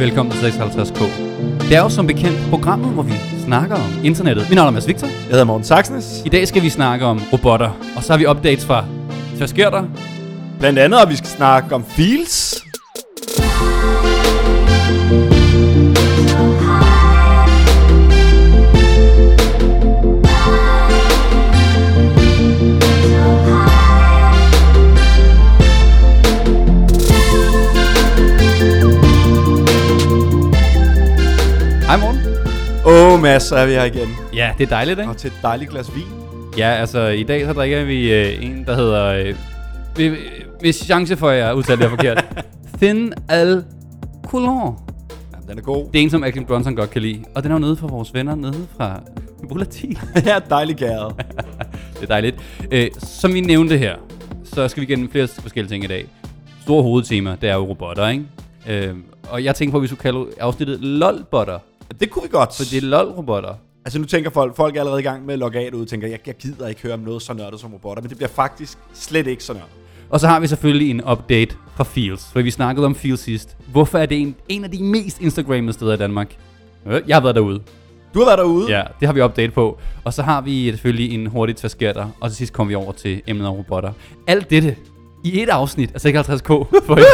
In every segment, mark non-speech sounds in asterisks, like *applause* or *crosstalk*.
Velkommen til 56K. Det er jo som bekendt programmet, hvor vi snakker om internettet. Mit navn er Mads Victor. Jeg hedder Morten Saxnes. I dag skal vi snakke om robotter, og så har vi updates fra... Hvad sker der? Blandt andet, at vi skal snakke om fields. Åh, oh, Mads, så er vi her igen. Ja, det er dejligt, ikke? Og til et dejligt glas vin. Ja, altså i dag så drikker vi øh, en, der hedder... Øh, vi- hvis chance for, at jeg udtaler det forkert. *laughs* Thin Al Coulon. Jamen, den er god. Det er en, som Action Bronson godt kan lide. Og den er jo nede fra vores venner nede fra Volati. *laughs* ja, dejligt gæret. *laughs* Det er dejligt. Øh, som vi nævnte her, så skal vi igennem flere forskellige ting i dag. Store hovedtema, det er jo robotter, ikke? Øh, og jeg tænker på, at vi skulle kalde afsnittet LOL-botter. Det kunne vi godt. For det er LOL-robotter. Altså, nu tænker folk, folk er allerede i gang med at logge af ud tænker, jeg, jeg gider ikke høre om noget så nørdet som robotter, men det bliver faktisk slet ikke så nørdet. Og så har vi selvfølgelig en update fra Fields, for vi snakkede om Fields sidst. Hvorfor er det en, en af de mest Instagrammede steder i Danmark? Øh, Jeg har været derude. Du har været derude. Ja, det har vi update på. Og så har vi selvfølgelig en hurtig tværskerter, og til sidst kommer vi over til emnet om robotter. Alt dette i et afsnit af 56K for i dag.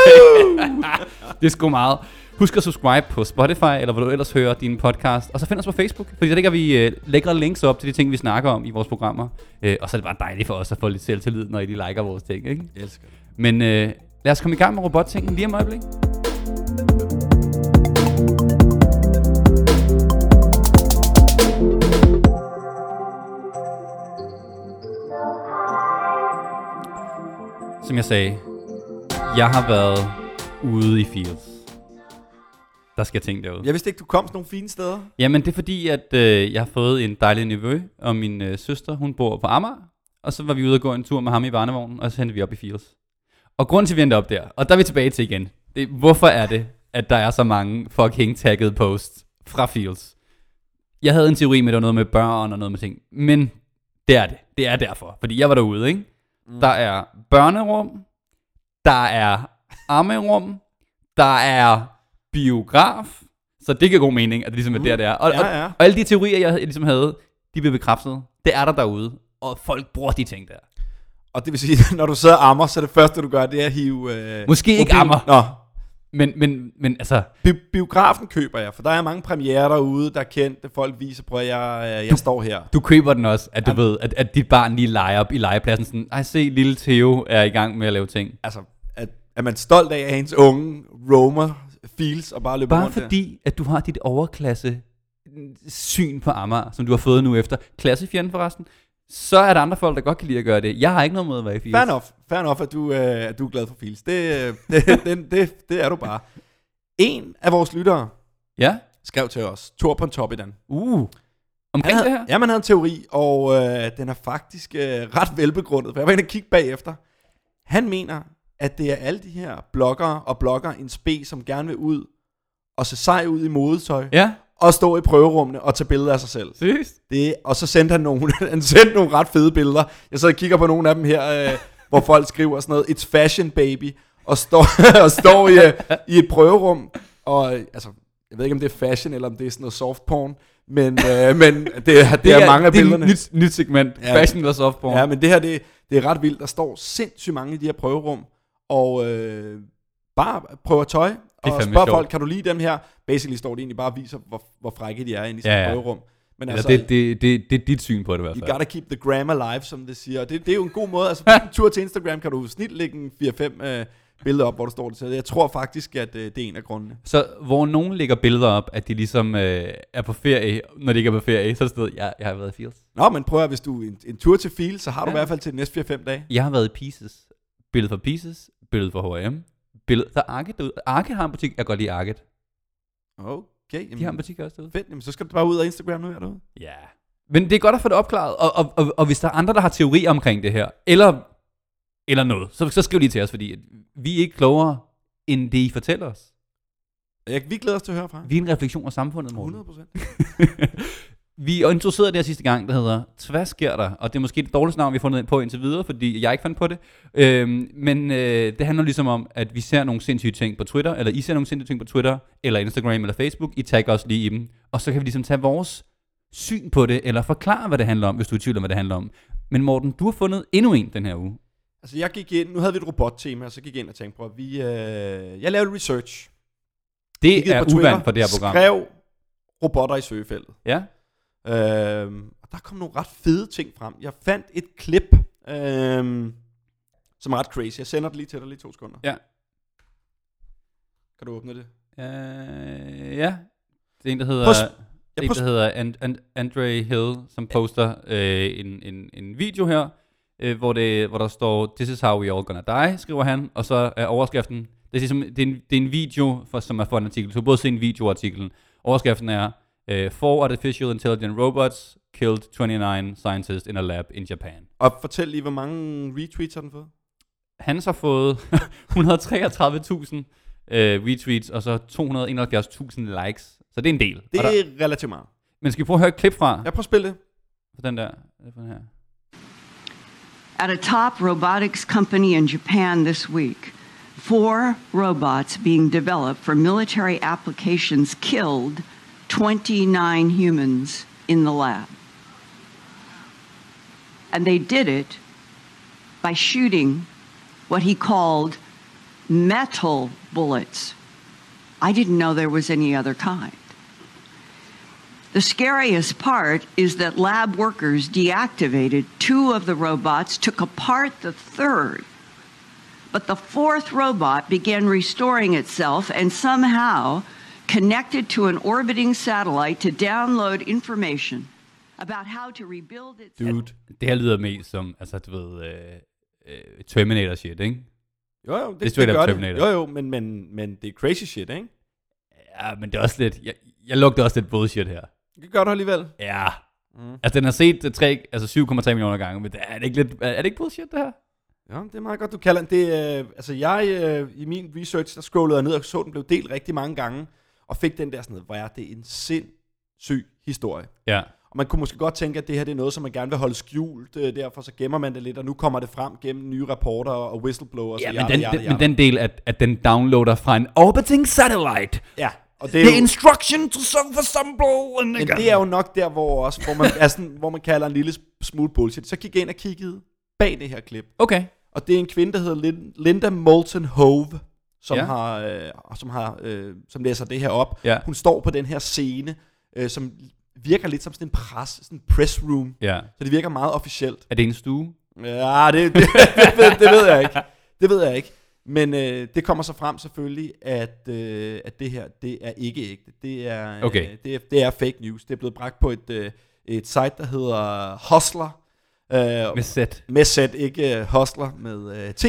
*laughs* det er sgu meget. Husk at subscribe på Spotify, eller hvor du ellers hører din podcast. Og så find os på Facebook, fordi der lægger vi øh, lækre links op til de ting, vi snakker om i vores programmer. Øh, og så er det bare dejligt for os at få lidt selvtillid, når I lige liker vores ting. Ikke? Jeg elsker. Men øh, lad os komme i gang med robottingen lige om øjeblik. Som jeg sagde, jeg har været ude i Fields. Der skal ting derude. Jeg vidste ikke, du kom sådan nogle fine steder. Jamen, det er fordi, at øh, jeg har fået en dejlig nevø, og min øh, søster, hun bor på Amager. Og så var vi ude og gå en tur med ham i barnevognen, og så hentede vi op i Fields. Og grunden til, at vi endte op der, og der er vi tilbage til igen. Det, hvorfor er det, at der er så mange fucking taggede posts fra Fields? Jeg havde en teori med, at det var noget med børn og noget med ting. Men det er det. Det er derfor. Fordi jeg var derude, ikke? Mm. Der er børnerum. Der er ammerum. Der er biograf. Så det giver god mening, at det ligesom er der, det er. Og, Ja, og, ja. og alle de teorier, jeg ligesom havde, de blev bekræftet. Det er der derude. Og folk bruger de ting der. Og det vil sige, *laughs* når du sidder og ammer, så er det første, du gør, det er at hive... Øh, Måske ikke ammer. Nå, Men, men, men altså, Bi- biografen køber jeg, for der er mange premiere derude, der er kendte. Folk viser, prøv at jeg, jeg står her. du køber den også, at du ved, at, at dit barn lige leger op i legepladsen. Sådan, ej se, lille Theo er i gang med at lave ting. Altså, at, er man stolt af, at hendes unge roamer feels og bare løber Bare rundt fordi, at du har dit overklasse syn på Amager, som du har fået nu efter klassefjenden forresten, så er der andre folk, der godt kan lide at gøre det. Jeg har ikke noget mod at være i der? Fields. Fair enough, fair enough at, du, øh, at du er glad for feels. Det, øh, det, *laughs* det, det, det er du bare. En af vores lyttere Ja? skrev til os, Thor Pontoppidan. Uh. Omkring Han det havde, her? ja, man havde en teori, og øh, den er faktisk øh, ret velbegrundet, for jeg var inde og kigge bagefter. Han mener, at det er alle de her bloggere og blogger en spe, som gerne vil ud og se sej ud i modetøj, Ja? og stå i prøverummene og tage billeder af sig selv. Seriøst? Det, og så sendte han nogle, *laughs* han sendte nogle ret fede billeder. Jeg sidder og kigger på nogle af dem her, øh, hvor folk skriver sådan noget, it's fashion baby, og står, *laughs* og står i, øh, i et prøverum, og øh, altså, jeg ved ikke om det er fashion, eller om det er sådan noget soft porn, men, øh, men det, er, det, er, mange af det er billederne. et nyt, nyt segment. Ja. Fashion eller softporn. Ja, men det her, det, det er ret vildt. Der står sindssygt mange i de her prøverum, og øh, bare prøver tøj, og spørger folk, kan du lide dem her? Basically står de egentlig bare og viser, hvor, hvor frække de er inde i sådan Ja, et ja. prøverum. Men altså, det, det, det, det er dit syn på det i hvert You fald. gotta keep the gram alive, som det siger. Og det, det er jo en god måde. Altså, på en *laughs* tur til Instagram kan du snit lægge en 4-5 øh, billeder op, hvor der står det til. Jeg tror faktisk, at øh, det er en af grundene. Så hvor nogen lægger billeder op, at de ligesom øh, er på ferie, når de ikke er på ferie, så er det sådan, jeg, jeg har været i Fields. Nå, men prøv at hvis du en, en tur til Field, så har du Ja. i hvert fald til de næste 4-5 dage. Jeg har været i Pieces. Billede for Pieces, billede for H&M, billede der er Arket derude. Arket har en butik, jeg kan godt lide Arket. Okay, jamen, De har en butik også derude. fedt. Jamen, så skal du bare ud af Instagram nu her derude. Ja. Men det er godt at få det opklaret, og, og, og, og hvis der er andre, der har teorier omkring det her, eller, eller noget, så, så skriv lige til os, fordi vi er ikke klogere, end det I fortæller os. Jeg, vi glæder os til at høre fra. Vi er en refleksion af samfundet, Morten. 100 procent. *laughs* Vi introducerede det her sidste gang, der hedder Hvad sker der? Og det er måske det dårligste navn, vi har fundet på indtil videre, fordi jeg ikke fandt på det. Øhm, men øh, det handler ligesom om, at vi ser nogle sindssyge ting på Twitter, eller I ser nogle sindssyge ting på Twitter, eller Instagram, eller Facebook. I tagger os lige i dem. Og så kan vi ligesom tage vores syn på det, eller forklare, hvad det handler om, hvis du er i tvivl om, hvad det handler om. Men Morten, du har fundet endnu en den her uge. Altså jeg gik ind, nu havde vi et robottema, og så gik jeg ind og tænkte på, at vi, øh, jeg lavede research. Det Kiggede er uvandt for det her program. Skrev robotter i søgefeltet. Ja? Øhm, og der kom nogle ret fede ting frem. Jeg fandt et klip, øhm, som er ret crazy. Jeg sender det lige til dig lige to sekunder. Ja. Kan du åbne det? Øh, ja. Det er en, der hedder... Det er en, der hedder And, And, Andre Hill, som poster øh, en, en, en video her, øh, hvor, det, hvor der står, This is how we all gonna die, skriver han, og så er overskriften, det er, ligesom, det er, en, det er en video, for, som er for en artikel, så du både se en video og artiklen. Overskriften er, øh, Four artificial intelligent robots killed 29 scientists in a lab in Japan. Og fortæl lige, hvor mange retweets har den fået? Hans har fået *laughs* 133.000 øh, retweets, og så 271.000 likes. Så det er en del. Det Og der, er relativt meget. men skal vi prøve at høre et klip fra? Jeg prøver at spille det. For den der. Hvad er det for den her? At a top robotics company in Japan this week, four robots being developed for military applications killed 29 humans in the lab. And they did it by shooting what he called metal bullets. I didn't know there was any other kind. The scariest part is that lab workers deactivated two of the robots, took apart the third. But the fourth robot began restoring itself and somehow connected to an orbiting satellite to download information about how to rebuild its. Dude. Det her lyder mest som, altså du ved, øh, øh, Terminator shit, ikke? Jo, jo, det, er det, det gør Terminator. det. Jo, jo, men, men, men det er crazy shit, ikke? Ja, men det er også lidt, jeg, jeg lugter også lidt bullshit her. Det gør du alligevel. Ja. Mm. Altså den har set det tre, altså 7,3 millioner gange, men det er det ikke lidt, er det ikke bullshit det her? Ja, det er meget godt, du kalder den. Det, øh, altså jeg, øh, i min research, der scrollede jeg ned og så den blev delt rigtig mange gange, og fik den der sådan noget, hvor er det en sindssyg historie. Ja. Og man kunne måske godt tænke, at det her det er noget, som man gerne vil holde skjult, øh, derfor så gemmer man det lidt, og nu kommer det frem gennem nye rapporter og whistleblowers. Ja, og men yada, den, yada, den, yada. men den del, at, at den downloader fra en orbiting satellite. Ja, og det er The jo, instruction to self-assemble. and men det er jo nok der, hvor, også, hvor, man, er sådan, hvor man kalder en lille smule bullshit. Så gik jeg ind og kiggede bag det her klip. Okay. Og det er en kvinde, der hedder Lin- Linda Moulton Hove, som Ja. har, øh, som har, øh, som læser det her op. Ja. Hun står på den her scene, øh, som virker lidt som sådan en press, sådan en press room. Ja. Så det virker meget officielt. Er det en stue? Ja, det, det, det, ved, det ved jeg ikke. Det ved jeg ikke. Men øh, det kommer så frem selvfølgelig, at, øh, at det her, det er ikke ægte. Det er, Okay. øh, det, er, det er fake news. Det er blevet bragt på et, øh, et site, der hedder Hustler. Øh, Med sæt. med sæt, ikke uh, Hustler med uh, T.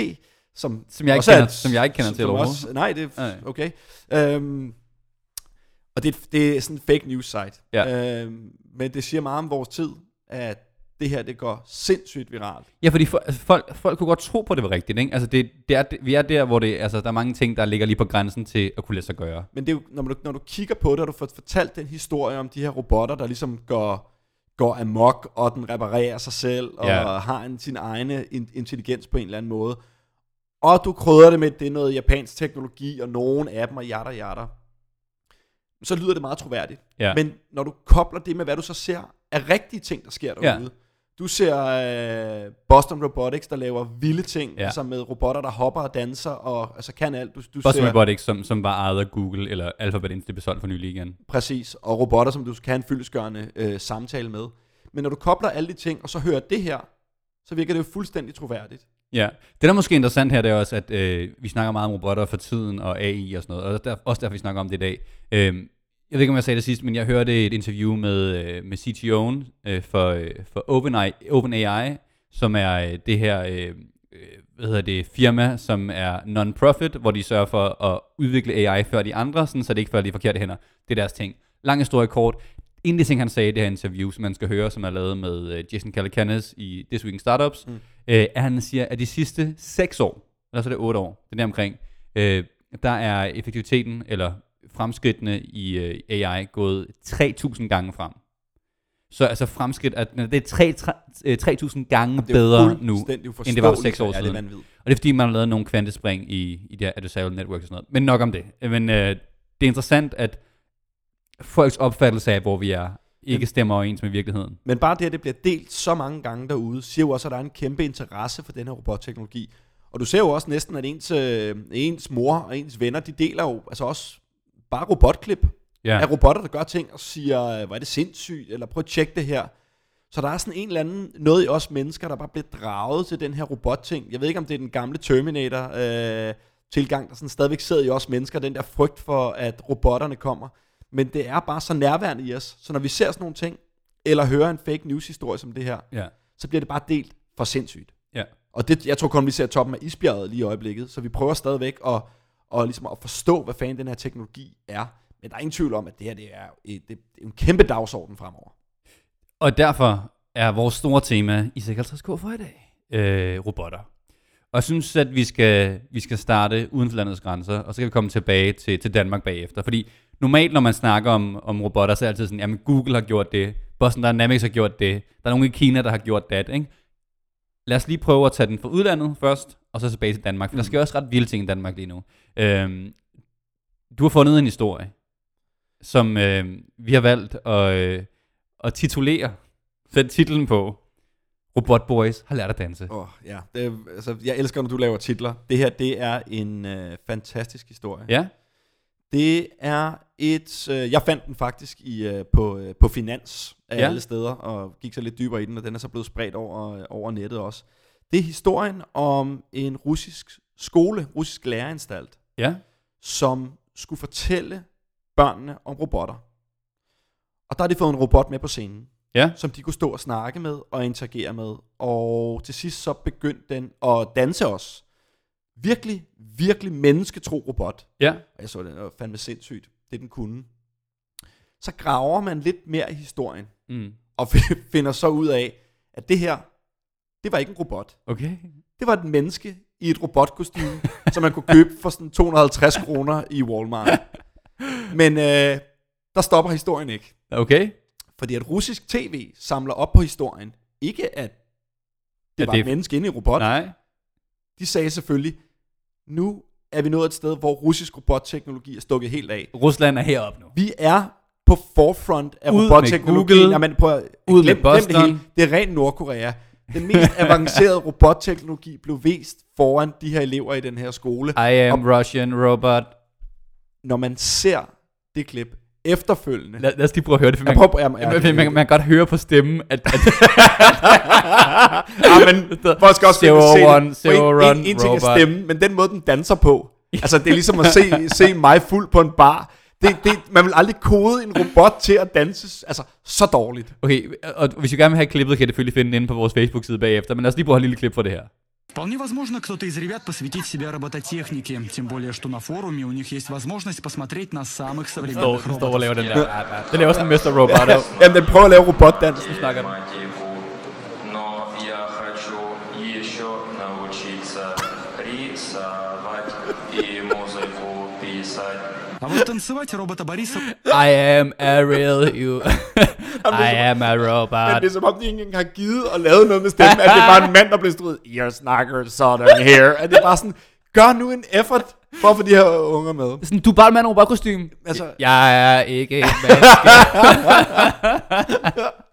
Som, Som jeg ikke er kender- et- som jeg ikke kender til som også, Nej, det er okay. Um, og det, det er sådan en fake news site. Ja. Um, men det siger meget om vores tid, at det her, det går sindssygt viralt. Ja, fordi for, altså folk, folk kunne godt tro på, at det var rigtigt. Ikke? Altså det, det er, det, vi er der, hvor det, altså, der er mange ting, der ligger lige på grænsen til at kunne lade sig gøre. Men det er jo, når, du, når du kigger på det, og du får fortalt den historie om de her robotter, der ligesom går, går amok, og den reparerer sig selv, og Ja. har en, sin egne in, intelligens på en eller anden måde. Og du krydder det med, det er noget japansk teknologi, og nogen af dem er yada yada. Så lyder det meget troværdigt. Ja. Men når du kobler det med, hvad du så ser af rigtige ting, der sker Ja. derude. Du ser øh, Boston Robotics, der laver vilde ting, Ja. ja. altså med robotter, der hopper og danser, og altså kan alt. Du, du Boston ser, Robotics, som, som var ejet af Google, eller Alphabet, indtil det blev solgt for nylig igen. Præcis, og robotter, som du kan have en fyldesgørende øh, samtale med. Men når du kobler alle de ting, og så hører det her, så virker det jo fuldstændig troværdigt. Ja, det der er måske interessant her, det er også, at øh, vi snakker meget om robotter for tiden, og AI og sådan noget, og der, også derfor vi snakker om det i dag. Øh, jeg ved ikke, om jeg sagde det sidst, men jeg hørte et interview med, øh, med CTO'en øh, for, øh, for OpenAI, OpenAI, som er øh, det her øh, øh, hvad hedder det, firma, som er non-profit, hvor de sørger for at udvikle AI før de andre, sådan, så det ikke falder i de forkerte hænder. Det er deres ting. Lang historie kort. En af de ting, han sagde i det her interview, som man skal høre, som er lavet med øh, Jason Calacanis i This Week in Startups, mm. øh, er, han siger, at de sidste 6 år, eller så er det 8 år, det er der omkring, øh, der er effektiviteten, eller fremskridtene i øh, AI, gået 3.000 gange frem. Så altså fremskridt, at det er tre- tre- øh, 3.000 gange Det bedre nu, end det var for uforståeligt, seks år ja, siden. Det er vanvittigt. Og det er fordi, man har lavet nogle kvantespring i, i det her adversarial network og sådan noget. Men nok om det. Men øh, det er interessant, at folks opfattelse af, hvor vi er, ikke stemmer overens med virkeligheden. Men bare det, at det bliver delt så mange gange derude, siger jo også, at der er en kæmpe interesse for den her robotteknologi. Og du ser jo også næsten, at ens, øh, ens mor og ens venner, de deler jo altså også bare robotklip Ja. af robotter, der gør ting og siger, hvor er det sindssygt, eller prøv at tjekke det her. Så der er sådan en eller anden, noget i os mennesker, der bare bliver draget til den her robotting. Jeg ved ikke, om det er den gamle Terminator øh, tilgang, der sådan stadigvæk sidder i os mennesker, den der frygt for, at robotterne kommer. Men det er bare så nærværende i os. Så når vi ser sådan nogle ting, eller hører en fake news historie som det her, ja. så bliver det bare delt for sindssygt. Ja. Og det, jeg tror kun, vi ser toppen af isbjerget lige i øjeblikket, så vi prøver stadigvæk at, og ligesom at forstå, hvad fanden den her teknologi er. Men der er ingen tvivl om, at det her det er, et, det er en kæmpe dagsorden fremover. Og derfor er vores store tema i 56K for i dag øh, robotter. Og jeg synes, at vi skal, vi skal starte uden for landets grænser, og så kan vi komme tilbage til, til Danmark bagefter. Fordi normalt, når man snakker om, om robotter, så er det altid sådan, jamen Google har gjort det, Boston Dynamics har gjort det, der er nogen i Kina, der har gjort det, ikke? Lad os lige prøve at tage den fra udlandet først, og så tilbage til Danmark, for der sker også ret vilde ting i Danmark lige nu. Øhm, du har fundet en historie, som øh, vi har valgt at, øh, at titulere, sætte titlen på, Robot Boys har lært at danse. Åh, oh, ja. Det, altså, jeg elsker, når du laver titler. Det her, det er en øh, fantastisk historie. Ja? Det er et... Øh, jeg fandt den faktisk i, øh, på, øh, på Finans af Ja. alle steder, og gik så lidt dybere i den, og den er så blevet spredt over, over nettet også. Det er historien om en russisk skole, russisk læreranstalt, Ja? som skulle fortælle børnene om robotter. Og der har de fået en robot med på scenen, Ja? som de kunne stå og snakke med og interagere med. Og til sidst så begyndte den at danse os. Virkelig, virkelig mennesketro robot. Ja? Og jeg så det, det var fandme sindssygt, det den kunne. Så graver man lidt mere i historien, Mm. og *laughs* finder så ud af, at det her, det var ikke en robot. Okay. Det var et menneske i et robotkostyme, *laughs* som man kunne købe for sådan 250 kroner i Walmart. Men øh, der stopper historien ikke. Okay. Fordi at russisk tv samler op på historien. Ikke at det Ja, var det- et menneske inde i robot. Nej. De sagde selvfølgelig, nu er vi nået et sted, hvor russisk robotteknologi er stukket helt af. Rusland er heroppe nu. Vi er på forefront af Ud med robotteknologien. Google. Jamen, prøv, at- Ud glem, med glem det Boston. hele. Det er rent Nordkorea. Den mest *laughs* avancerede robotteknologi blev vist foran de her elever i den her skole. I am Russian robot. Når man ser det klip efterfølgende. Lad, lad os lige prøve at høre det, for man, prøver, jamen, man, man, man, man kan godt høre på stemmen, at, at *laughs* ja, men folk skal også Zero se det. one, For zero en, run, en, en ting er stemmen, men den måde, den danser på. *laughs* Altså, det er ligesom at se, se mig fuld på en bar. Det, det, man vil aldrig kode en robot til at danse altså, så dårligt. Okay, og hvis I gerne vil have klippet, kan I selvfølgelig finde det inde på vores Facebook-side bagefter, men lad os lige prøve at have et lille klip for det her. Вполне возможно, кто-то из ребят посвятит себя робототехнике, тем более, что на форуме у них есть возможность посмотреть на самых современных роботов. den der. Den laver sådan en Mr. Roboto. Jamen, den prøver at lave robotdans. Snakker А вот танцевать робота Бориса I am a real you. *laughs* I am a Men robot. det er som om, de ikke engang har givet og lavet noget med stemmen, at det er bare en mand, der bliver struet. Jeg snakker sådan her. At det er bare sådan, gør nu en effort for at få de her unger med. Sådan, du er bare en mand med robotkostyme. Altså- Jeg er ikke et menneske. *laughs*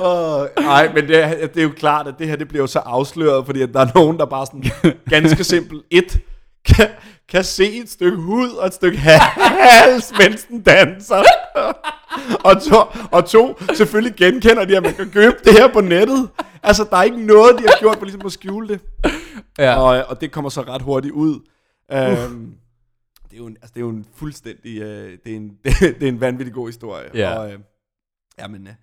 Uh, nej, men det, er- det er jo klart, at det her det bliver jo så afsløret, fordi at der er nogen, der bare sådan ganske simpelt et kan, kan se et stykke hud og et stykke hals, mens den danser. *laughs* og, to, og to, selvfølgelig genkender de, at man kan købe det her på nettet. Altså, der er ikke noget, de har gjort for ligesom at skjule det. ja. Og, og det kommer så ret hurtigt ud. Um, det, er jo en, altså, det er jo en fuldstændig, uh, det, er en, *laughs* det, er en vanvittig god historie. Ja. Og, uh, jamen, uh,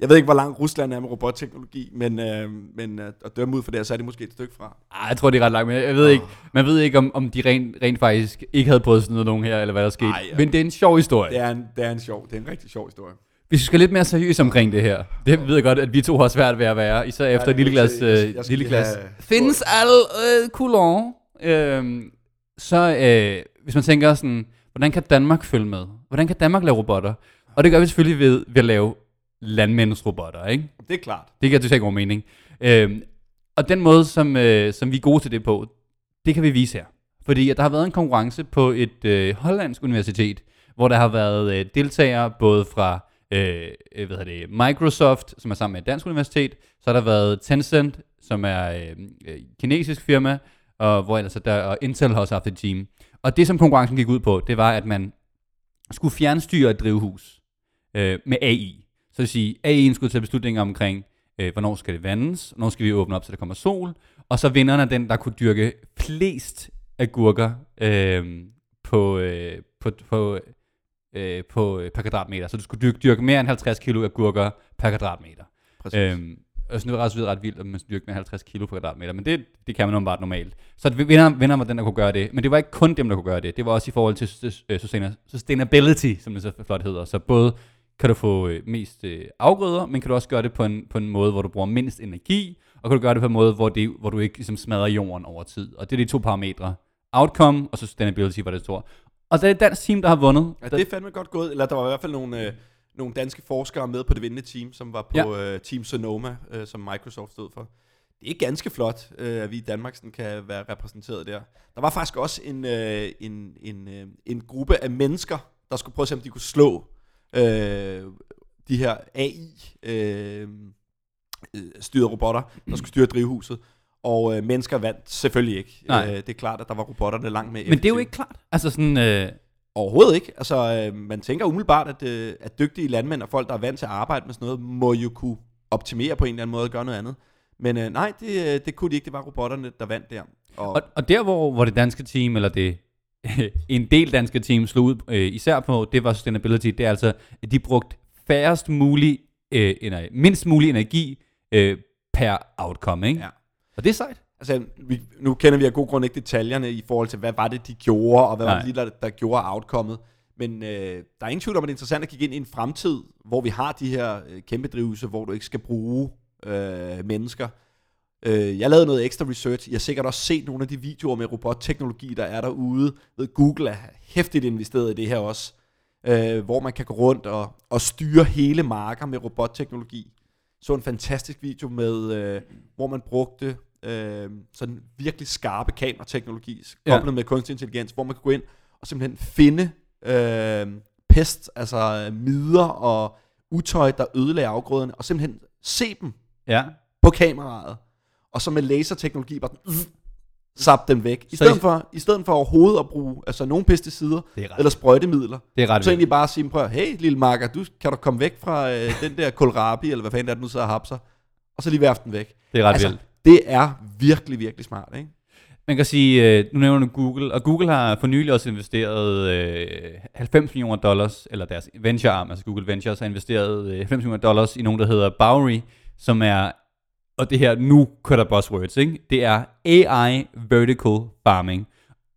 jeg ved ikke, hvor langt Rusland er med robotteknologi, men, uh, men uh, at dømme ud for det, så er det måske et stykke fra. Ej, jeg tror, det er ret langt, men jeg ved ikke, man ved ikke, om, om de rent, rent faktisk ikke havde prøvet sådan noget nogen her, eller hvad der skete. Ej, ja. Men det er en sjov historie. Det er en, det er en sjov, det er en rigtig sjov historie. Vi skal lidt mere seriøst omkring det her. Det ved jeg godt, at vi to har svært ved at være, især efter et lille glas, øh, lille glas. have- Findes al øh, coulon. Øhm, så øh, hvis man tænker sådan, hvordan kan Danmark følge med? Hvordan kan Danmark lave robotter? Og det gør vi selvfølgelig ved, ved at lave landmændsrobotter, ikke? Det er klart. Det giver totalt god mening. Øhm, og den måde, som, øh, som vi er gode til det på, det kan vi vise her. Fordi at der har været en konkurrence på et øh, hollandsk universitet, hvor der har været øh, deltagere både fra øh, øh, hvad det, Microsoft, som er sammen med et dansk universitet, så har der været Tencent, som er øh, øh, kinesisk firma, og hvor ellers er der, og Intel har også haft et team. Og det, som konkurrencen gik ud på, det var, at man skulle fjernstyre et drivhus øh, med AI. Så det vil sige, AI'en skulle tage beslutninger omkring, øh, hvornår skal det vandes, hvornår skal vi åbne op, så der kommer sol, og så vinderen er den, der kunne dyrke flest agurker øh, på, øh, på, på, øh, på, øh, per kvadratmeter. Så du skulle dyrke, dyrke mere end 50 kilo agurker per kvadratmeter. Præcis. Øhm, og sådan, det var ret vildt, at man skulle dyrke med 50 kilo per kvadratmeter, men det, det kan man bare normalt. Så vinder, vinder var den, der kunne gøre det. Men det var ikke kun dem, der kunne gøre det. Det var også i forhold til øh, sustain- sustainability, som det så flot hedder. Så både kan du få øh, mest øh, afgrøder, men kan du også gøre det på en, på en måde, hvor du bruger mindst energi, og kan du gøre det på en måde, hvor, det, hvor du ikke ligesom, smadrer jorden over tid. Og det er de to parametre. Outcome og sustainability var det store. Og det er et dansk team, der har vundet. Ja, det er fandme godt gået. Eller der var i hvert fald nogle, øh, nogle danske forskere med på det vindende team, som var på ja. øh, Team Sonoma, øh, som Microsoft stod for. Det er ganske flot, øh, at vi i Danmark sådan kan være repræsenteret der. Der var faktisk også en, øh, en, en, øh, en gruppe af mennesker, der skulle prøve at se, om de kunne slå øh, de her AI øh, øh, styrede robotter, der skulle styre drivhuset. Og øh, mennesker vandt selvfølgelig ikke. Nej. Øh, det er klart, at der var robotterne langt mere Men det er jo ikke klart. Altså sådan, øh, Overhovedet ikke. Altså, øh, man tænker umiddelbart, at, øh, at dygtige landmænd og folk, der er vant til at arbejde med sådan noget, må jo kunne optimere på en eller anden måde og gøre noget andet. Men øh, nej, det, øh, det kunne de ikke. Det var robotterne, der vandt der. Og, Og, og der, hvor, hvor det danske team, eller det *laughs* en del danske team slog ud øh, især på, det var sustainability. Det er altså, at de brugte færrest mulig, øh, ener, mindst mulig energi øh, per outcome, ikke? Ja. Og det er sejt. altså, vi, nu kender vi af god grund ikke detaljerne i forhold til, hvad var det, de gjorde, og hvad Nej. var det der, der gjorde outcomet. Men øh, der er ingen tvivl om, at det er interessant at kigge ind i en fremtid, hvor vi har de her øh, kæmpe drivhuse, hvor du ikke skal bruge øh, mennesker. Øh, jeg lavede noget ekstra research. Jeg har sikkert også set nogle af de videoer med robotteknologi, der er derude. Ved, Google er hæftigt investeret i det her også. Øh, hvor man kan gå rundt og, og styre hele marker med robotteknologi. Så en fantastisk video med, øh, hvor man brugte øh, sådan virkelig skarpe kamerateknologi, Ja. koblet med kunstig intelligens, hvor man kan gå ind og simpelthen finde øh, pest, altså midder og utøj, der ødelagde afgrøderne, og simpelthen se dem Ja. på kameraet, og så med laserteknologi bare sådan, zap dem væk. I Så stedet, I- for, I stedet for overhovedet at bruge altså nogle pesticider er eller sprøjtemidler, det er ret så egentlig bare sige, prøv, hey lille makker, du, kan du komme væk fra øh, den der kohlrabi, eller hvad fanden er det nu sidder og hapser, og så lige værf den væk. Det er ret altså, vildt. det er virkelig, virkelig smart, ikke? Man kan sige, øh, nu nævner du Google, og Google har for nylig også investeret øh, 90 millioner dollars, eller deres venture arm, altså Google Ventures, har investeret øh, 90 millioner dollars i nogen, der hedder Bowery, som er, og det her, nu kører der buzzwords, ikke? det er AI Vertical Farming.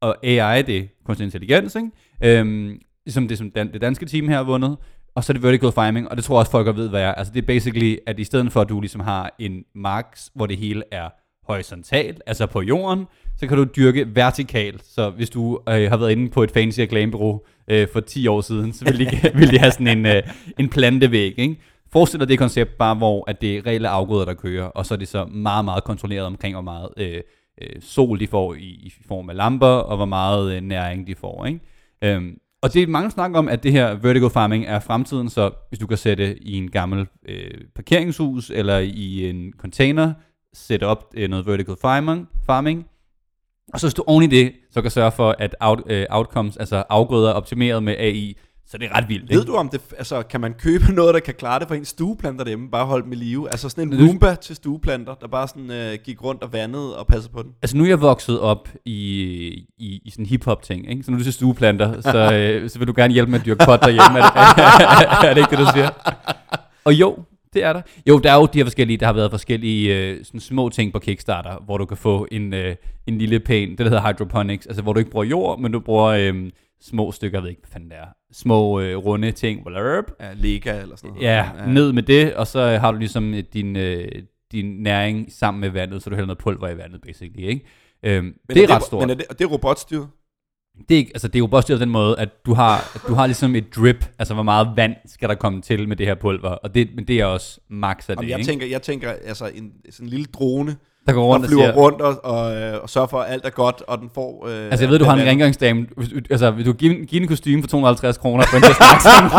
Og AI, det er kunstig intelligens, ikke? Øhm, ligesom det, som dan- det danske team her har vundet, og så er det vertical farming, og det tror jeg også folk ved, hvad er. Altså det er basically, at i stedet for, at du ligesom har en mark, hvor det hele er horisontalt, altså på jorden, så kan du dyrke vertikalt. Så hvis du øh, har været inde på et fancy reklamebureau øh, for 10 år siden, så vil de, *laughs* vil de have sådan en, øh, en plantevæg, ikke? Forestil dig det koncept bare, hvor at det er reelle afgrøder, der kører, og så er det så meget, meget kontrolleret omkring, hvor meget øh, øh, sol de får i, i form af lamper, og hvor meget øh, næring de får, ikke? Øhm, og det er mange snakker om, at det her vertical farming er fremtiden, så hvis du kan sætte i en gammel øh, parkeringshus, eller i en container, sætte op øh, noget vertical farming, farming, og så hvis du oven i det, så kan sørge for, at out, øh, outcomes, altså afgrøder optimeret med AI, så det er ret vildt. Ved ikke? du om det, altså kan man købe *laughs* noget, der kan klare det for en stueplanter derhjemme, bare holde dem i live? Altså sådan en Roomba til stueplanter, der bare sådan øh, gik rundt og vandede og passede på den. Altså nu er jeg vokset op i, i, i sådan hip-hop ting, ikke? Så nu er du til stueplanter, så, *laughs* øh, så vil du gerne hjælpe med at dyrke pot derhjemme. Er det, er det ikke det, du siger? Og jo, det er der. Jo, der er jo de her forskellige, der har været forskellige øh, sådan små ting på Kickstarter, hvor du kan få en, øh, en lille pæn, det der hedder hydroponics, altså hvor du ikke bruger jord, men du bruger øh, små stykker, jeg ved ikke, hvad fanden det er, små øh, runde ting, blurb, Ja, Lega eller sådan noget. Ja, ned med det, og så har du ligesom øh, din, øh, din næring sammen med vandet, så du hælder noget pulver i vandet, basically, ikke? Øhm, Men det er, det, ret stort. Men er det, og det er robotstyret? det er, ikke, altså, det er jo bare styret på den måde, at du har, at du har ligesom et drip, altså hvor meget vand skal der komme til med det her pulver, og det, men det er også max af det, Om jeg, ikke? tænker, jeg tænker, altså en, sådan en lille drone, der går rundt rundt og og flyver siger, rundt og, og, øh, og sørger for, at alt er godt, og den får... Øh, Altså jeg ved, du har en rengøringsdame, Hvis du- altså vil du give, give en kostume for 250 kroner for en til at snakke?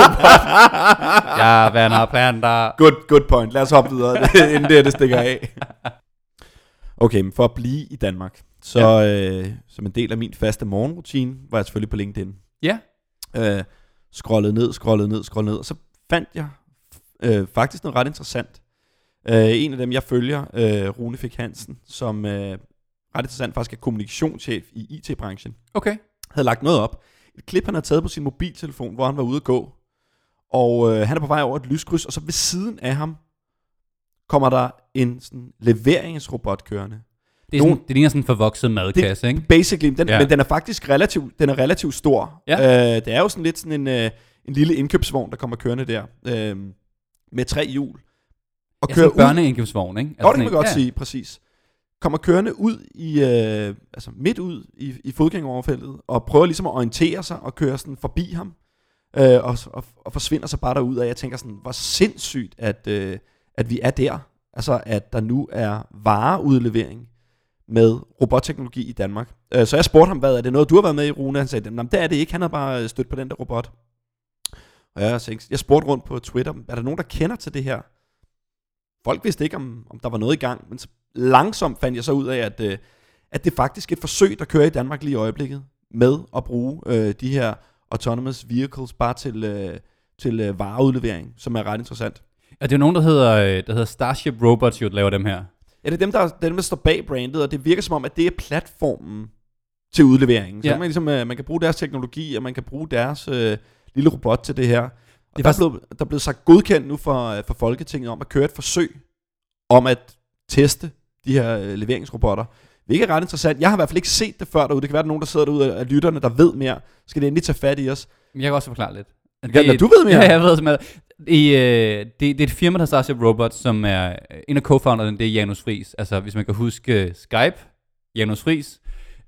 *laughs* Jeg vander planter. Good, good point. Lad os hoppe videre, *laughs* inden det, det stikker af. Okay, men for at blive i Danmark, så ja. øh, som en del af min faste morgenrutine, var jeg selvfølgelig på LinkedIn. Ja, Øh, scrollede ned, scrollede ned, scrollede ned, og så fandt jeg øh, faktisk noget ret interessant. Øh, en af dem, jeg følger, øh, Rune Fik Hansen, som øh, ret interessant faktisk er kommunikationschef i IT-branchen, okay. havde lagt noget op. Et klip, han havde taget på sin mobiltelefon, hvor han var ude at gå. Og øh, han er på vej over et lyskryds, og så ved siden af ham kommer der en sådan, leveringsrobot kørende. Det, er Nogen- sådan, det ligner sådan en forvokset madkasse, ikke? Basically, den, ja. men den er faktisk relativt, den er relativt stor. Ja. Øh, det er jo sådan lidt sådan en, øh, en lille indkøbsvogn, der kommer kørende der, øh, med tre hjul. Og Ja, kører sådan en børneindkøbsvogn, ikke? Altså Jo, det kan man godt en- sige, præcis. Kommer kørende ud i, øh, altså midt ud i, i fodgængeroverfeltet, og prøver ligesom at orientere sig og køre sådan forbi ham, øh, og, og, og forsvinder så bare derud, og jeg tænker sådan, hvor sindssygt, at, øh, at vi er der. Altså, at der nu er vareudlevering med robotteknologi i Danmark. Øh, så jeg spurgte ham, hvad er det noget, du har været med i, Rune? Han sagde, "Nå, men det er det ikke, han har bare stødt på den der robot. Og jeg, tænkte, jeg spurgte rundt på Twitter, er der nogen, der kender til det her? Folk vidste ikke, om, om der var noget i gang, men så langsomt fandt jeg så ud af, at, øh, at det er faktisk et forsøg, der kører i Danmark lige i øjeblikket, med at bruge øh, de her autonomous vehicles bare til, øh, til øh, vareudlevering, som er ret interessant. Ja, det er jo nogen, der hedder, øh, der hedder Starship Robots, jo, der laver dem her. Ja, det er dem, der, er dem, der står bag brandet, og det virker som om, at det er platformen til udleveringen. Så ja. man, ligesom, øh, man kan bruge deres teknologi, og man kan bruge deres øh, lille robot til det her. Og Det er der, faktisk- er blevet, der er blevet sagt godkendt nu for, øh, for Folketinget om at køre et forsøg om at teste de her øh, leveringsrobotter. Hvilket er ret interessant. Jeg har i hvert fald ikke set det før derude. Det kan være, at der er nogen, der sidder derude af lytterne, der ved mere. Skal det endelig tage fat i os? Men Jeg kan også forklare lidt. Kan, når du ved mere? *laughs* Ja, jeg ved simpelthen. I, øh, det, det er et firma, der hedder Starship Robots, som er en af co-founderne, det er Janus Friis. Altså, hvis man kan huske Skype, Janus Friis.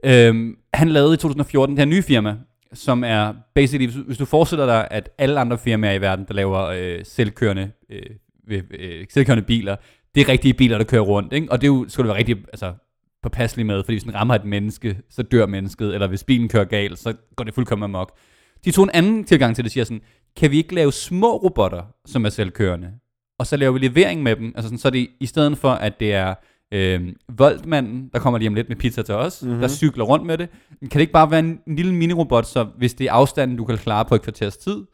Øhm, han lavede i 2014 det her nye firma, som er basically, hvis, hvis du forestiller dig, at alle andre firmaer i verden, der laver øh, selvkørende, øh, øh, selvkørende biler, det er rigtige biler, der kører rundt, ikke? Og det er jo, skal du være rigtig altså, påpasselig med, fordi hvis den rammer et menneske, så dør mennesket, eller hvis bilen kører galt, så går det fuldkommen amok. De tog en anden tilgang til det, siger sådan, kan vi ikke lave små robotter, som er selvkørende? Og så laver vi levering med dem, altså sådan, så det i stedet for, at det er øh, Voltmanden, der kommer lige om lidt med pizza til os, mm-hmm. der cykler rundt med det. Kan det ikke bare være en, en lille minirobot, så hvis det er afstanden, du kan klare på et kvarters tid,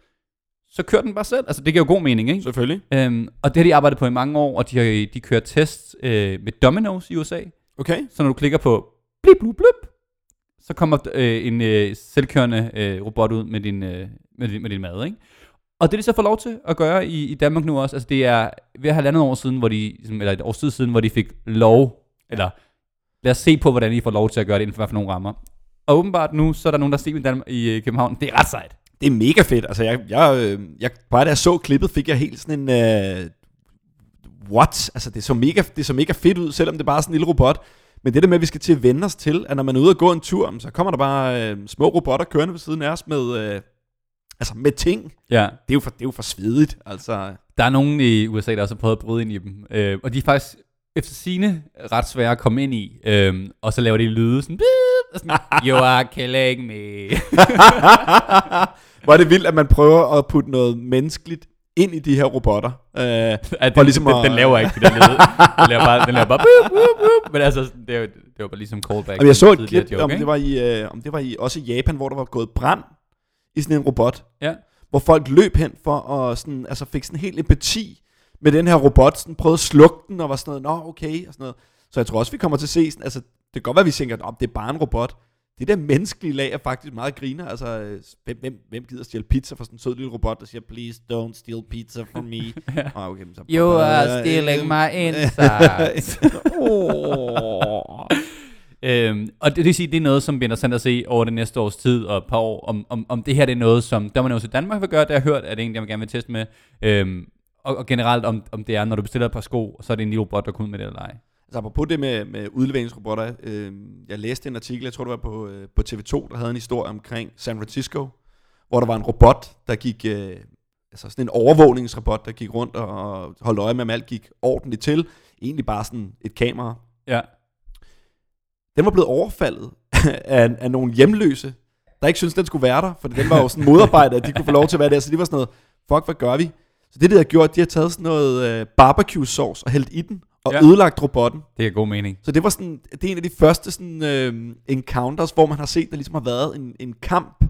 så kører den bare selv. Altså det giver jo god mening, ikke? Selvfølgelig. Øhm, og det har de arbejdet på i mange år, og de, har, de kører tests øh, med Domino's i USA. Okay. Så når du klikker på blip, blip, blip, så kommer øh, en øh, selvkørende øh, robot ud med din, øh, med, din, med din mad, ikke? Og det er de så får lov til at gøre i, i Danmark nu også. Altså det er ved halvandet år siden, hvor de, ligesom, eller et års tid siden, hvor de fik lov, eller lad os se på, hvordan I får lov til at gøre det inden for, hvad for nogle rammer. Og åbenbart nu, så er der nogen, der ser i, Danmark, i øh, København. Det er ret sejt. Det er mega fedt. Altså, jeg, jeg, øh, jeg, bare da jeg så klippet, fik jeg helt sådan en... Øh, what? Altså, det så, mega, det så mega fedt ud, selvom det bare er sådan en lille robot. Men det der med, at vi skal til at vende os til, at når man er ude og gå en tur, så kommer der bare øh, små robotter kørende ved siden af os med, øh, altså med ting. Ja. Det er jo for, det er jo for svedigt, altså. Der er nogen i USA, der også har prøvet at bryde ind i dem. Øh, og de er faktisk efter sine ret svære at komme ind i. Øh, og så laver de lyde sådan, og sådan *laughs* You are killing me. *laughs* Hvor er det vildt, at man prøver at putte noget menneskeligt ind i de her robotter. Øh, at For den, ligesom den, at- den, laver ikke det der. Den laver bare, den laver bare boop, boop, boop. Men altså, det, jo, det var bare ligesom callback. og jeg så et klip, om, ikke? det var i, øh, om det var i, også i Japan, hvor der var gået brand i sådan en robot. Ja. hvor folk løb hen for at sådan, altså fik sådan helt empati med den her robot, sådan prøvede at slukke den, og var sådan noget, nå okay, og sådan noget. Så jeg tror også, vi kommer til at se, sådan, altså det kan godt være, vi tænker, at det er bare en robot. Det der menneskelige lag er faktisk meget griner. Altså, øh, hvem, hvem, hvem gider stjæle pizza for sådan en sød lille robot, der siger, please don't steal pizza from me. *laughs* ja. ah, okay, så You are stealing my insides. *laughs* øhm, og det, det vil sige, det er noget, som bliver interessant at se over det næste års tid og et par år, om, om, om det her det er noget, som Domino's i Danmark vil gøre, det har jeg hørt, at det er en, jeg gerne vil teste med. Øhm, og, og generelt, om, om det er, når du bestiller et par sko, så er det en lille robot, der kommer med det eller ej. Altså apropos det med, med udleveringsrobotter, øh, jeg læste en artikel, jeg tror det var på, øh, på TV2, der havde en historie omkring San Francisco, hvor der var en robot, der gik, øh, altså sådan en overvågningsrobot, der gik rundt og holdt øje med, om alt gik ordentligt til. Egentlig bare sådan et kamera. Ja. Den var blevet overfaldet *laughs* af, af nogle hjemløse, der ikke syntes, den skulle være der, for den var jo sådan modarbejdet, at de kunne få lov til at være der, så de var sådan noget, fuck, hvad gør vi? Så det, de har gjort, de har taget sådan noget øh, barbecue sauce og hældt i den, og ja. ødelagt robotten. Det er god mening. Så det var sådan, det er en af de første sådan, øh, encounters, hvor man har set, der ligesom har været en, en kamp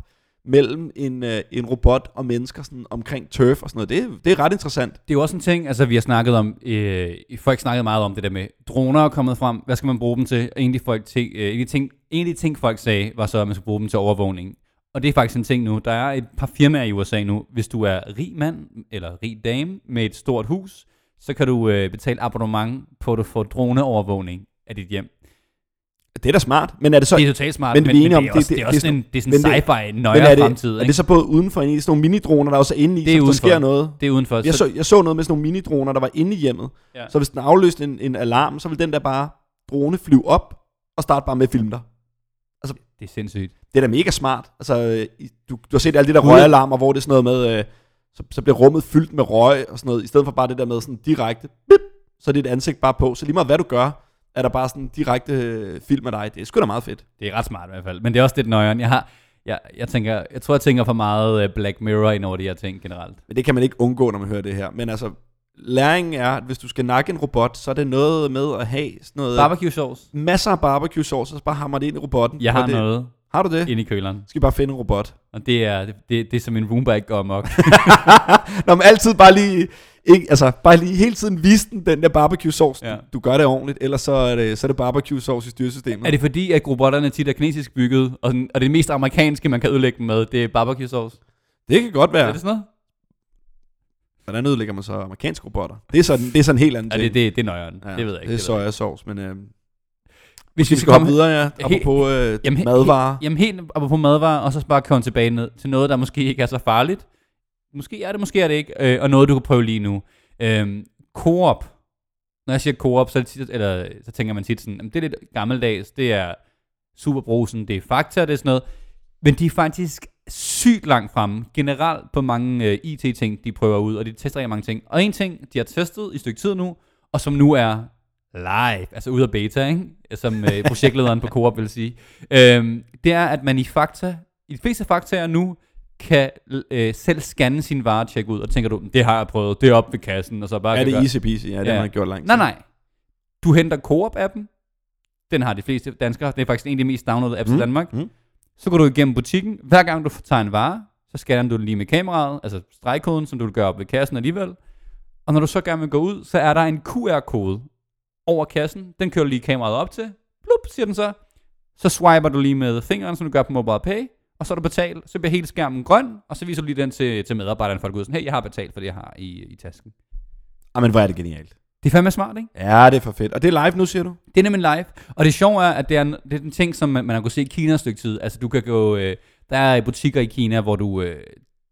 mellem en, øh, en robot og mennesker sådan, omkring turf og sådan noget. Det, det er ret interessant. Det er jo også en ting, altså vi har snakket om, øh, folk snakket meget om det der med, droner er kommet frem, hvad skal man bruge dem til? Og en af de, folk, øh, ting, øh, en af de ting, en af de ting, folk sagde, var så, at man skulle bruge dem til overvågning. Og det er faktisk en ting nu. Der er et par firmaer i USA nu. Hvis du er rig mand eller rig dame med et stort hus, så kan du øh, betale abonnement på, at du får droneovervågning af dit hjem. Det er da smart, men er det så... Det er totalt smart, men men, er men, det, om, er det- også, det- det, er det er også sådan- en, det er sådan en det- sci-fi nøjere er det, fremtid. er ikke? det så både uden for en af sådan nogle minidroner, der også er inde i, Det er så der udenfor. sker noget? Det er udenfor. Jeg så, jeg så noget med sådan nogle minidroner, der var inde i hjemmet. Ja. Så hvis den afløste en, en alarm, så vil den der bare drone flyve op og starte bare med at filme dig. det er sindssygt. Det er da mega smart. Altså, øh, i- du, du har set alle de der røgalarmer, hvor det er sådan noget med, øh, så, så bliver rummet fyldt med røg og sådan noget, i stedet for bare det der med sådan direkte, bip, så er dit ansigt bare på. Så lige meget hvad du gør, er der bare sådan en direkte øh, film af dig. Det er sgu da meget fedt. Det er ret smart i hvert fald. Men det er også lidt nøjeren. Jeg, har, jeg, jeg, tænker, jeg tror, jeg tænker for meget øh, Black Mirror ind over de her ting generelt. Men det kan man ikke undgå, når man hører det her. Men altså, læringen er, at hvis du skal nakke en robot, så er det noget med at have sådan noget... Barbecue sauce. masser af barbecue sauce, og så bare hammer det ind i robotten. Jeg har det, noget Har du det? inde i køleren. Skal vi bare finde en robot. Og det er, det, det, det er som en Roomba ikke går amok. *laughs* Når man altid bare lige, ikke, altså bare lige hele tiden vise den, den der barbecue sauce. Ja. Du, du, gør det ordentligt, ellers så er det, så er det barbecue sauce i styresystemet. er det fordi, at robotterne tit er kinesisk bygget, og, sådan, og det mest amerikanske, man kan ødelægge dem med, det er barbecue sauce? det kan godt være. Er det sådan noget? Hvordan ødelægger man så amerikanske robotter? Det er sådan, det er sådan en helt anden Ja, ting. det, det, det er nøjeren. Ja, det ved jeg ikke. Det er sojasauce, men øh, Hvis vi skal hoppe videre, ja. Apropos øh, Jamen, madvarer. He, jamen helt på madvarer, og så bare komme tilbage ned til noget, der måske ikke er så farligt. Måske er det, måske er det ikke, øh, og noget, du kan prøve lige nu. Øhm, Coop. Når jeg siger Coop, så, tit, eller, så tænker man tit sådan, jamen, det er lidt gammeldags, det er Superbrusen, det er Fakta, det er sådan noget. Men de er faktisk sygt langt fremme, generelt på mange øh, IT-ting, de prøver ud, og de tester rigtig mange ting. Og en ting, de har testet i et stykke tid nu, og som nu er live, altså ud af beta, ikke? som øh, projektlederen på Coop vil sige, øhm, det er, at man i Fakta, i de fleste faktaer nu, kan øh, selv scanne sin vare og tjekke ud, og tænker du, det har jeg prøvet, det er op ved kassen, og så bare Er kan det gøre- easy peasy? Ja, det Ja. har man gjort langt. Nej, nej. Du henter Coop-appen. Den har de fleste danskere. Det er faktisk en af de mest downloadede apps mm. i Danmark. mm. Så går du igennem butikken. Hver gang du tager en vare, så scanner du den lige med kameraet, altså stregkoden, som du vil gøre op ved kassen alligevel. Og når du så gerne vil gå ud, så er der en QR-kode over kassen. Den kører du lige kameraet op til. Blup, siger den så. Så swiper du lige med fingeren, som du gør på Mobile Pay. Og så er du betalt. Så bliver hele skærmen grøn, og så viser du lige den til, til medarbejderen, for at gå ud sådan, hey, jeg har betalt for det, jeg har i, i tasken. Ah, men hvor er det genialt. Det er fandme smart, ikke? Ja, det er for fedt. Og det er live nu, siger du? Det er nemlig live. Og det sjove er, at det er, en, det er en ting, som man, man har kunnet se i Kina et stykke tid. Altså du kan gå, øh, der er butikker i Kina, hvor du, øh,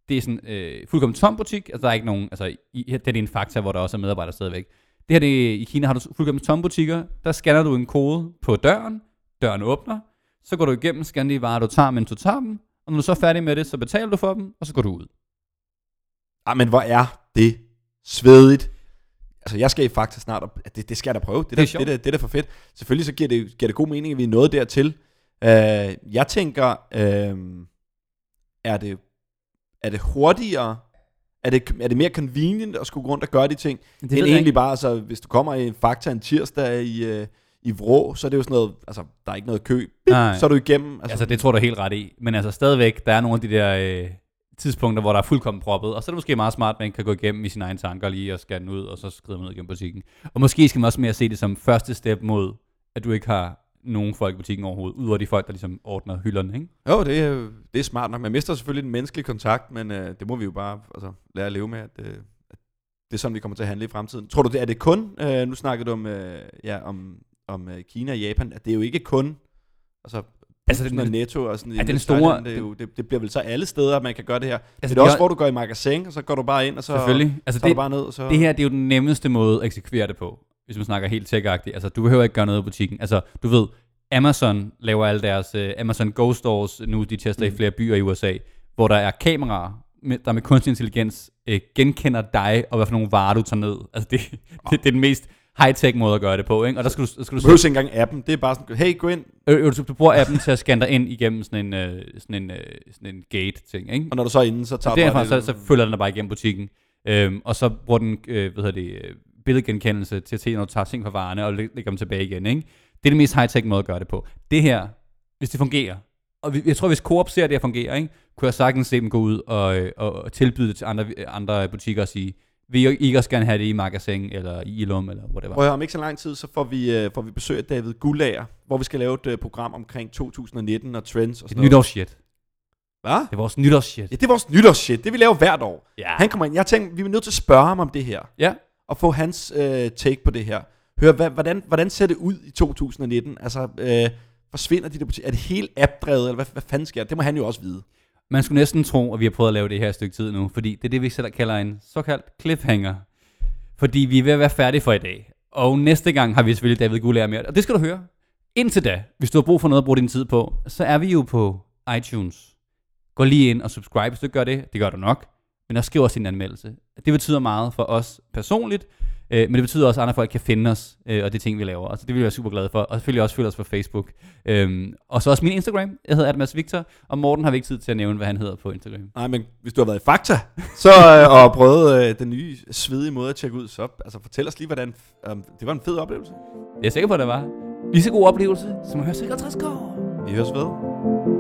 det er sådan øh, fuldkommen tom butik. Altså der er ikke nogen, altså i, det er en fakta, hvor der også er medarbejdere stadigvæk. Det her, det, er- i Kina har du fuldkommen tomme butikker. Der scanner du en kode på døren. Døren åbner. Så går du igennem, scanner de varer, du tager, men du tager dem. Og når du så er færdig med det, så betaler du for dem, og så går du ud. Ah, men hvor er det svedigt. Altså, jeg skal i Fakta snart, og det, det skal jeg da prøve. Det, er det, sjovt. det, det, det er da for fedt. Selvfølgelig så giver det, giver det god mening, at vi er nået dertil. Uh, jeg tænker, uh, er, det, er det hurtigere, er det, er det mere convenient at skulle gå rundt og gøre de ting, Det end egentlig bare, altså, hvis du kommer i en Fakta en tirsdag i, uh, i Vrå, så er det jo sådan noget, altså, der er ikke noget kø. Bip, så er du igennem. Altså, altså, det tror du helt ret i. Men altså stadigvæk, der er nogle af de der øh, tidspunkter, hvor der er fuldkommen proppet. Og så er det måske meget smart, at man kan gå igennem i sine egne tanker lige og scanne ud, og så skrider man ud igennem butikken. Og måske skal man også mere se det som første step mod, at du ikke har nogen folk i butikken overhovedet, udover de folk, der ligesom ordner hylderne, ikke? Jo, det er, det er smart nok. Man mister selvfølgelig den menneskelige kontakt, men øh, det må vi jo bare altså, lære at leve med, at, øh, at det er sådan, vi kommer til at handle i fremtiden. Tror du, det er det kun, øh, nu snakkede du om, øh, ja, om, om øh, Kina og Japan, at det er jo ikke kun, altså, Altså, den- den, netto og sådan Ja, den i store- Thailand, det, er jo, det, det, bliver vel så alle steder, at man kan gøre det her. Altså, det er de også, har- hvor du går i magasin, og så går du bare ind, og så, Selvfølgelig. Altså, så det, du bare ned, og så... det her det er jo den nemmeste måde at eksekvere det på. Hvis man snakker helt tech Altså, du behøver ikke gøre noget i butikken. Altså, du ved, Amazon laver alle deres uh, Amazon Go Stores nu, de tester mm. i flere byer i USA, hvor der er kameraer, med, der med kunstig intelligens uh, genkender dig, og hvad for nogle varer du tager ned. Altså, det, *laughs* det, det er den mest high-tech måde at gøre det på, ikke? Og der skal du, der skal du, du ikke engang appen, det er bare sådan, hey, gå ind. Øh, du, du bruger appen til at scanne dig ind igennem sådan en, uh, sådan en, uh, sådan en gate-ting, ikke? Og når du så er inde, så tager du bare så, så følger den dig bare igennem butikken. Øhm, og så bruger den, øh, hvad hedder det, billedgenkendelse til at se, når du tager ting fra varerne og lægger dem tilbage igen, ikke? Det er det mest high-tech måde at gøre det på. Det her, hvis det fungerer, og jeg tror, hvis Coop ser det her fungerer, ikke, kunne jeg sagtens se dem gå ud og, øh, og, og tilbyde det til andre, andre butikker og sige, vil I også gerne have det i magasin, eller i Ilum, eller whatever? At om ikke så lang tid, så får vi, uh, får vi besøg af David Gullager, hvor vi skal lave et uh, program omkring 2019 og trends og sådan noget. Nytårsshit. Hvad? Det er vores nytårsshit. Ja, det er vores nytårsshit. Det vi laver hvert år. Ja. Han kommer ind. Jeg tænkte, vi er nødt til at spørge ham om det her. Ja. Og få hans øh, take på det her. Hør, hvad, hvordan, hvordan ser det ud i 2019? Altså, øh, forsvinder de der butikker? Er det helt appdrevet, eller hvad, hvad fanden sker Det må han jo også vide. Man skulle næsten tro, at vi har prøvet at lave det her et stykke tid nu, fordi det er det, vi selv kalder en såkaldt cliffhanger. Fordi vi er ved at være færdige for i dag. Og næste gang har vi selvfølgelig David Gullager med. Og det skal du høre. Indtil da, hvis du har brug for noget at bruge din tid på, så er vi jo på iTunes. Gå lige ind og subscribe, hvis du gør det. Det gør du nok. Men også skriv os en anmeldelse. Det betyder meget for os personligt, Øh, men det betyder også, at andre folk kan finde os, øh, og det ting, vi laver. Altså, det vil jeg være super glad for. Og selvfølgelig også følge os på Facebook. Øhm, og så også min Instagram. Jeg hedder Admas Victor, og Morten har vi ikke tid til at nævne, hvad han hedder på Instagram. Nej, men hvis du har været i Fakta, så øh, og prøvet øh, den nye svedige måde at tjekke ud, så altså, fortæl os lige, hvordan øh, det var en fed oplevelse. Jeg er sikker på, at det var. Lige så god oplevelse, som at høre 56 går. Vi høres ved.